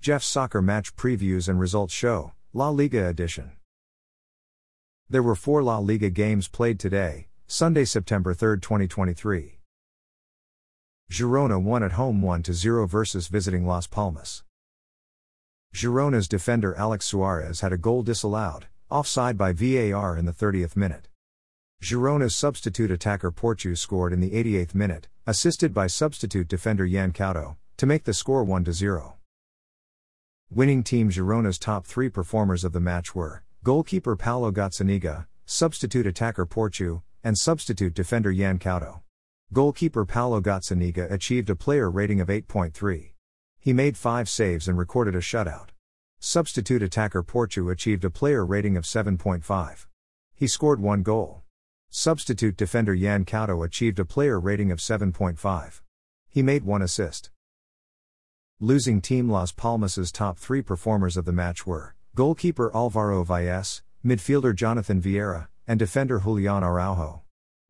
Jeff's Soccer Match Previews and Results Show, La Liga Edition. There were four La Liga games played today, Sunday, September 3, 2023. Girona won at home 1 0 versus visiting Las Palmas. Girona's defender Alex Suarez had a goal disallowed, offside by VAR in the 30th minute. Girona's substitute attacker Portu scored in the 88th minute, assisted by substitute defender Yan Couto, to make the score 1 0. Winning Team Girona's top three performers of the match were goalkeeper Paulo Gazzaniga, substitute attacker Portu, and substitute defender Yan Couto. Goalkeeper Paulo Gazzaniga achieved a player rating of 8.3. He made five saves and recorded a shutout. Substitute attacker Portu achieved a player rating of 7.5. He scored one goal. Substitute defender Yan Couto achieved a player rating of 7.5. He made one assist. Losing team Las Palmas's top three performers of the match were goalkeeper Alvaro Valles, midfielder Jonathan Vieira, and defender Julian Araujo.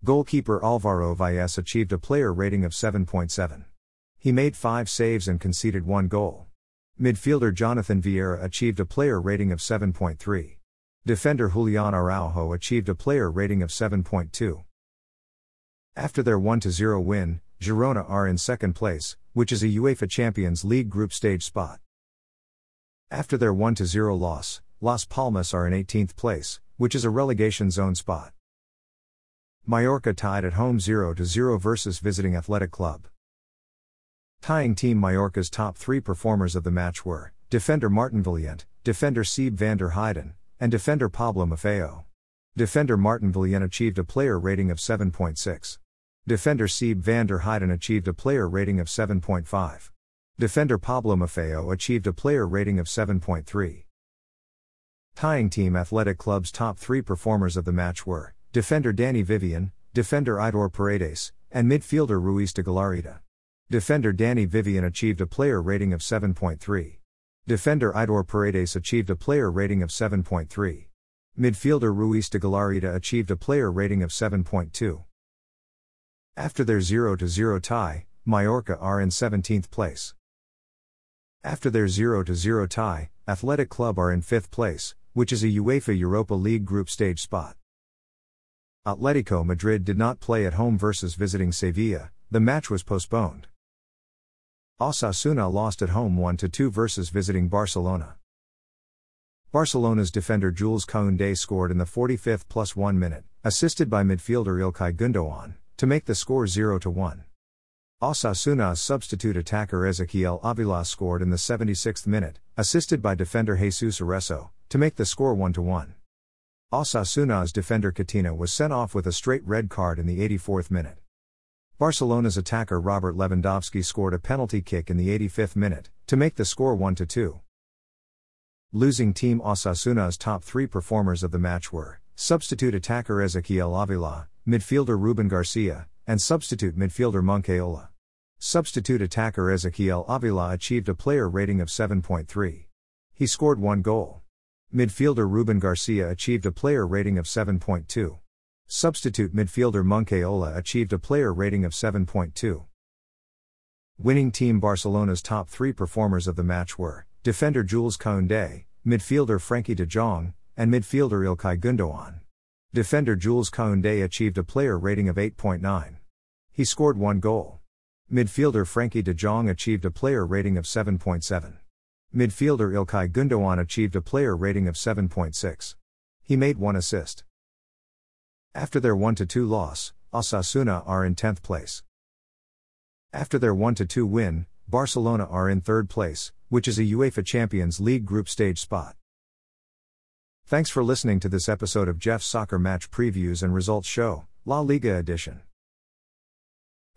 Goalkeeper Alvaro Valles achieved a player rating of 7.7. He made five saves and conceded one goal. Midfielder Jonathan Vieira achieved a player rating of 7.3. Defender Julian Araujo achieved a player rating of 7.2. After their 1 0 win, Girona are in second place, which is a UEFA Champions League group stage spot. After their 1 0 loss, Las Palmas are in 18th place, which is a relegation zone spot. Mallorca tied at home 0 0 versus visiting Athletic Club. Tying team Mallorca's top three performers of the match were defender Martin Valjent, defender Sieb van der Heyden, and defender Pablo Maffeo. Defender Martin Valjent achieved a player rating of 7.6. Defender Sieb van der Heyden achieved a player rating of 7.5. Defender Pablo Maffeo achieved a player rating of 7.3. Tying Team Athletic Club's top three performers of the match were defender Dani Vivian, defender Aitor Paredes, and midfielder Ruiz de Galarreta. Defender Dani Vivian achieved a player rating of 7.3. Defender Aitor Paredes achieved a player rating of 7.3. Midfielder Ruiz de Galarreta achieved a player rating of 7.2. After their 0 0 tie, Mallorca are in 17th place. After their 0 0 tie, Athletic Club are in 5th place, which is a UEFA Europa League group stage spot. Atletico Madrid did not play at home versus visiting Sevilla, the match was postponed. Osasuna lost at home 1 2 versus visiting Barcelona. Barcelona's defender Jules Koundé scored in the 45th plus 1 minute, assisted by midfielder Ilkay Gundogan to make the score 0 to 1. Osasuna's substitute attacker Ezequiel Avila scored in the 76th minute, assisted by defender Jesus Areso, to make the score 1 to 1. Osasuna's defender Catena was sent off with a straight red card in the 84th minute. Barcelona's attacker Robert Lewandowski scored a penalty kick in the 85th minute, to make the score 1 2. Losing team Osasuna's top three performers of the match were substitute attacker Ezequiel Avila, midfielder Ruben Garcia, and substitute midfielder Moncayola. Substitute attacker Ezequiel Avila achieved a player rating of 7.3. He scored one goal. Midfielder Ruben Garcia achieved a player rating of 7.2. Substitute midfielder Moncayola achieved a player rating of 7.2. Winning team Barcelona's top three performers of the match were defender Jules Koundé, midfielder Frenkie de Jong, and midfielder Ilkay Gundogan. Defender Jules Koundé achieved a player rating of 8.9. He scored one goal. Midfielder Frenkie de Jong achieved a player rating of 7.7. Midfielder Ilkay Gundogan achieved a player rating of 7.6. He made one assist. After their 1 2 loss, Osasuna are in 10th place. After their 1 2 win, Barcelona are in 3rd place, which is a UEFA Champions League group stage spot. Thanks for listening to this episode of Jeff's Soccer Match Previews and Results Show, La Liga Edition.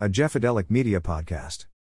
A Jeffadelic Media Podcast.